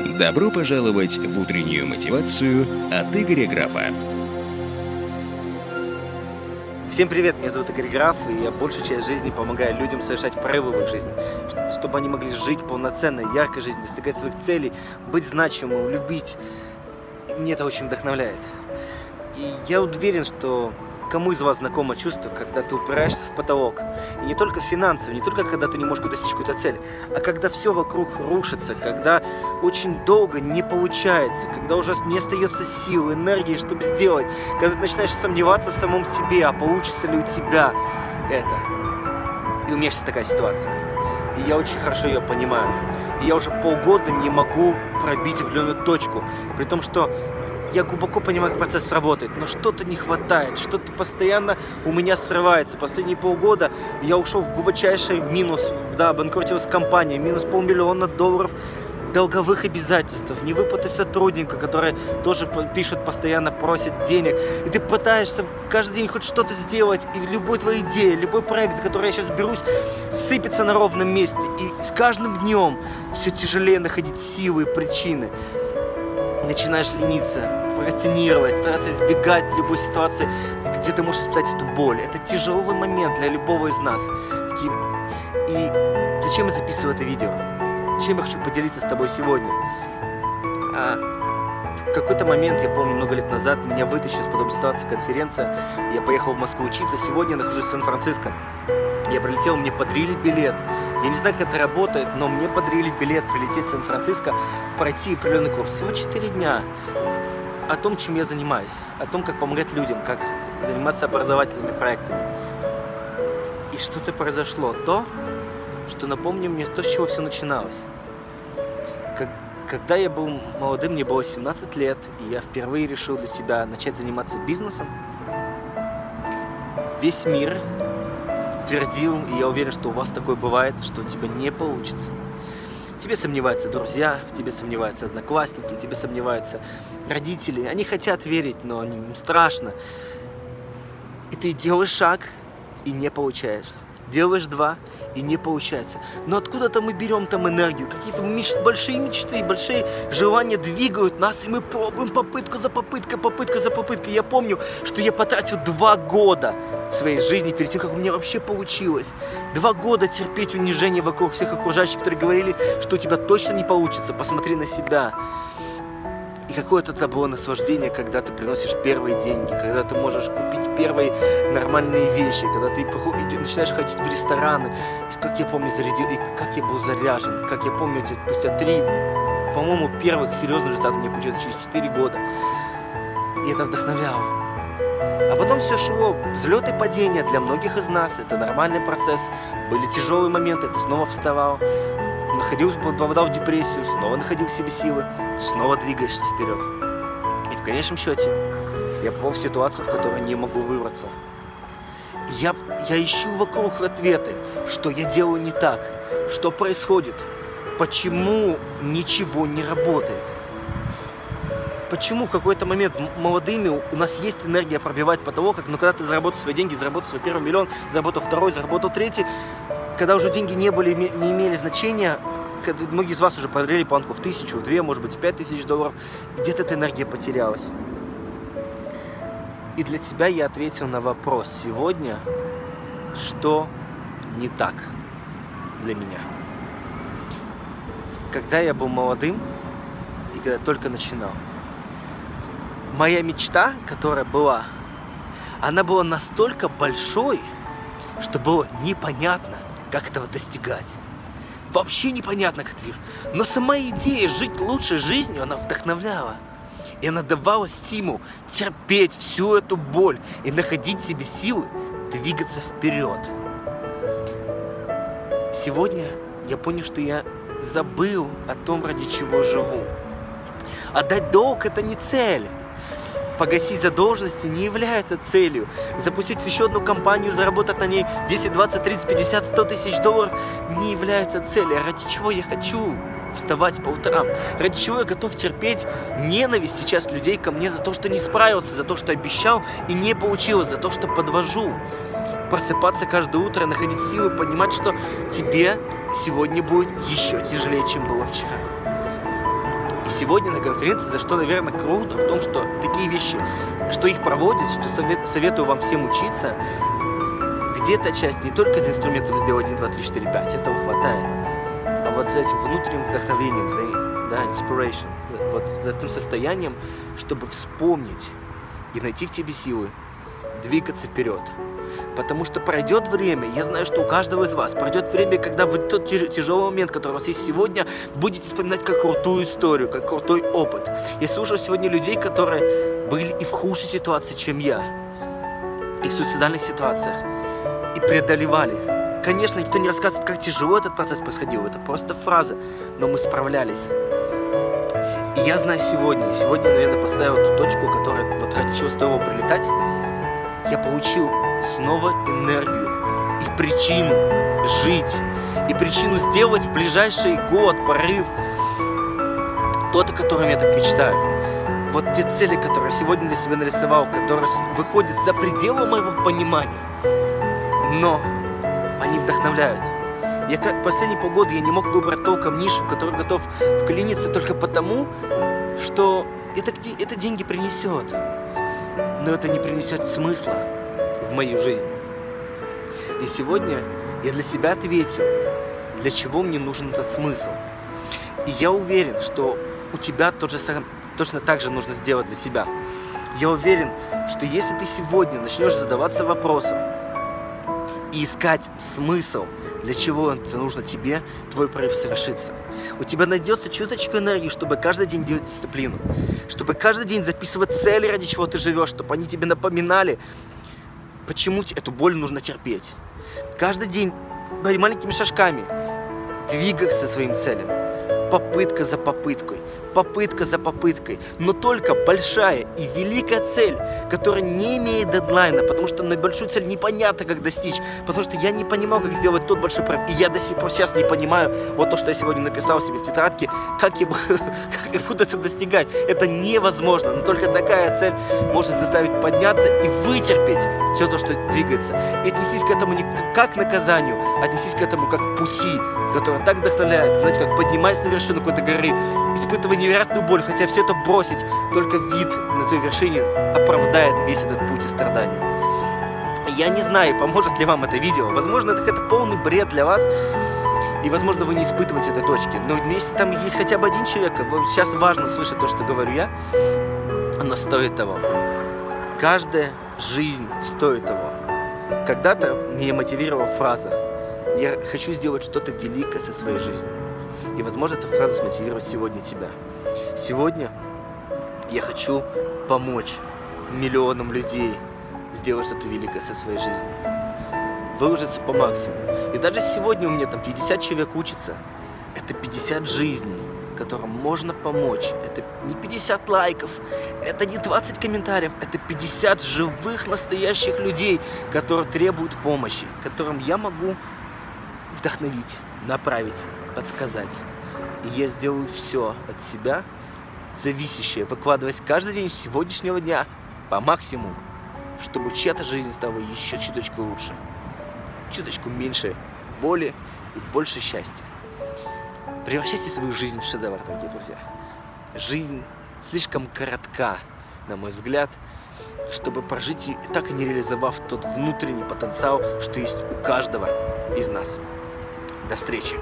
Добро пожаловать в утреннюю мотивацию от Игоря Графа. Всем привет, меня зовут Игорь Граф, и я большую часть жизни помогаю людям совершать прорывы в их жизни, чтобы они могли жить полноценной, яркой жизнью, достигать своих целей, быть значимым, любить. Мне это очень вдохновляет. И я уверен, что Кому из вас знакомо чувство, когда ты упираешься в потолок? И не только финансово, не только когда ты не можешь достичь какой-то цели, а когда все вокруг рушится, когда очень долго не получается, когда уже не остается сил, энергии, чтобы сделать, когда ты начинаешь сомневаться в самом себе, а получится ли у тебя это. И у меня сейчас такая ситуация. И я очень хорошо ее понимаю. И я уже полгода не могу пробить определенную точку. При том, что я глубоко понимаю, как процесс работает, но что-то не хватает, что-то постоянно у меня срывается. Последние полгода я ушел в глубочайший минус, да, банкротилась компания, минус полмиллиона долларов долговых обязательств, не выплаты сотрудника, которые тоже пишут постоянно, просят денег. И ты пытаешься каждый день хоть что-то сделать, и любой твоя идея, любой проект, за который я сейчас берусь, сыпется на ровном месте. И с каждым днем все тяжелее находить силы и причины начинаешь лениться, прокрастинировать, стараться избегать любой ситуации, где ты можешь испытать эту боль. Это тяжелый момент для любого из нас. И зачем я записываю это видео? Чем я хочу поделиться с тобой сегодня? А, в какой-то момент, я помню, много лет назад, меня вытащила из подобной ситуации конференция. Я поехал в Москву учиться. Сегодня я нахожусь в Сан-Франциско. Я прилетел, мне подарили билет. Я не знаю, как это работает, но мне подарили билет прилететь в Сан-Франциско, пройти определенный курс. Всего 4 дня. О том, чем я занимаюсь. О том, как помогать людям, как заниматься образовательными проектами. И что-то произошло. То, что напомню мне то, с чего все начиналось. Как, когда я был молодым, мне было 17 лет, и я впервые решил для себя начать заниматься бизнесом, весь мир твердил, и я уверен, что у вас такое бывает, что у тебя не получится. В тебе сомневаются друзья, в тебе сомневаются одноклассники, в тебе сомневаются родители. Они хотят верить, но им страшно. И ты делаешь шаг и не получаешься делаешь два, и не получается. Но откуда-то мы берем там энергию, какие-то меч... большие мечты, большие желания двигают нас, и мы пробуем попытку за попыткой, попытка за попыткой. Я помню, что я потратил два года своей жизни перед тем, как у меня вообще получилось. Два года терпеть унижение вокруг всех окружающих, которые говорили, что у тебя точно не получится, посмотри на себя. И какое-то это было наслаждение, когда ты приносишь первые деньги, когда ты можешь купить первые нормальные вещи, когда ты начинаешь ходить в рестораны. И как я помню, зарядил, и как я был заряжен, как я помню, спустя три, по-моему, первых серьезных результатов мне получилось через четыре года. И это вдохновляло. А потом все шло, взлеты и падения для многих из нас, это нормальный процесс. Были тяжелые моменты, ты снова вставал, находил, попадал в депрессию, снова находил в себе силы, снова двигаешься вперед. И в конечном счете я попал в ситуацию, в которой не могу выбраться. Я, я ищу вокруг ответы, что я делаю не так, что происходит, почему ничего не работает. Почему в какой-то момент молодыми у нас есть энергия пробивать потолок, но когда ты заработал свои деньги, заработал свой первый миллион, заработал второй, заработал третий, когда уже деньги не, были, не имели значения, многие из вас уже подарили планку в тысячу, в две, может быть, в пять тысяч долларов, где-то эта энергия потерялась. И для тебя я ответил на вопрос сегодня, что не так для меня. Когда я был молодым и когда только начинал, моя мечта, которая была, она была настолько большой, что было непонятно, как этого достигать. Вообще непонятно, как это Но сама идея жить лучшей жизнью, она вдохновляла. И она давала стимул терпеть всю эту боль и находить себе силы двигаться вперед. Сегодня я понял, что я забыл о том, ради чего живу. Отдать долг – это не цель погасить задолженности не является целью. Запустить еще одну компанию, заработать на ней 10, 20, 30, 50, 100 тысяч долларов не является целью. А ради чего я хочу вставать по утрам? Ради чего я готов терпеть ненависть сейчас людей ко мне за то, что не справился, за то, что обещал и не получилось, за то, что подвожу? Просыпаться каждое утро, находить силы, понимать, что тебе сегодня будет еще тяжелее, чем было вчера. Сегодня на конференции, за что, наверное, круто, в том, что такие вещи, что их проводят, что совет, советую вам всем учиться, где-то часть? Не только за инструментом сделать 1, 2, 3, 4, 5, этого хватает, а вот за этим внутренним вдохновением, за да, inspiration, вот за этим состоянием, чтобы вспомнить и найти в тебе силы, двигаться вперед. Потому что пройдет время, я знаю, что у каждого из вас пройдет время, когда вы тот тяжелый момент, который у вас есть сегодня, будете вспоминать как крутую историю, как крутой опыт. Я слушаю сегодня людей, которые были и в худшей ситуации, чем я, и в суицидальных ситуациях, и преодолевали. Конечно, никто не рассказывает, как тяжело этот процесс происходил, это просто фраза, но мы справлялись. И я знаю сегодня, сегодня, наверное, поставил ту точку, которая вот ради чего стоило прилетать, я получил снова энергию и причину жить, и причину сделать в ближайший год порыв тот, о котором я так мечтаю. Вот те цели, которые я сегодня для себя нарисовал, которые выходят за пределы моего понимания, но они вдохновляют. Я как последние полгода я не мог выбрать толком нишу, в которую готов вклиниться только потому, что это, это деньги принесет но это не принесет смысла в мою жизнь. И сегодня я для себя ответил, для чего мне нужен этот смысл. И я уверен, что у тебя тот же, точно так же нужно сделать для себя. Я уверен, что если ты сегодня начнешь задаваться вопросом и искать смысл, для чего это нужно тебе, твой прорыв совершится. У тебя найдется чуточка энергии, чтобы каждый день делать дисциплину, чтобы каждый день записывать цели, ради чего ты живешь, чтобы они тебе напоминали, почему эту боль нужно терпеть. Каждый день маленькими шажками двигаться своим целям, попытка за попыткой попытка за попыткой, но только большая и великая цель, которая не имеет дедлайна, потому что на большую цель непонятно, как достичь, потому что я не понимал, как сделать тот большой прорыв, и я до сих пор сейчас не понимаю, вот то, что я сегодня написал себе в тетрадке, как я, как я буду это достигать. Это невозможно, но только такая цель может заставить подняться и вытерпеть все то, что двигается. И отнестись к этому не как наказанию, а отнестись к этому как пути, который так вдохновляет, знаете, как поднимаясь на вершину какой-то горы, испытывая невероятную боль, хотя все это бросить, только вид на той вершине оправдает весь этот путь и страдания. Я не знаю, поможет ли вам это видео. Возможно, это какой-то полный бред для вас. И, возможно, вы не испытываете этой точки. Но если там есть хотя бы один человек, вам сейчас важно слышать то, что говорю я, оно стоит того. Каждая жизнь стоит того. Когда-то меня мотивировала фраза «Я хочу сделать что-то великое со своей жизнью». И, возможно, эта фраза смотивирует сегодня тебя. Сегодня я хочу помочь миллионам людей сделать что-то великое со своей жизнью. Выложиться по максимуму. И даже сегодня у меня там 50 человек учатся. Это 50 жизней, которым можно помочь. Это не 50 лайков, это не 20 комментариев, это 50 живых, настоящих людей, которые требуют помощи, которым я могу вдохновить, направить, подсказать. И я сделаю все от себя, зависящее, выкладываясь каждый день сегодняшнего дня по максимуму, чтобы чья-то жизнь стала еще чуточку лучше, чуточку меньше боли и больше счастья. Превращайте свою жизнь в шедевр, дорогие друзья. Жизнь слишком коротка, на мой взгляд, чтобы прожить и так и не реализовав тот внутренний потенциал, что есть у каждого из нас. До встречи!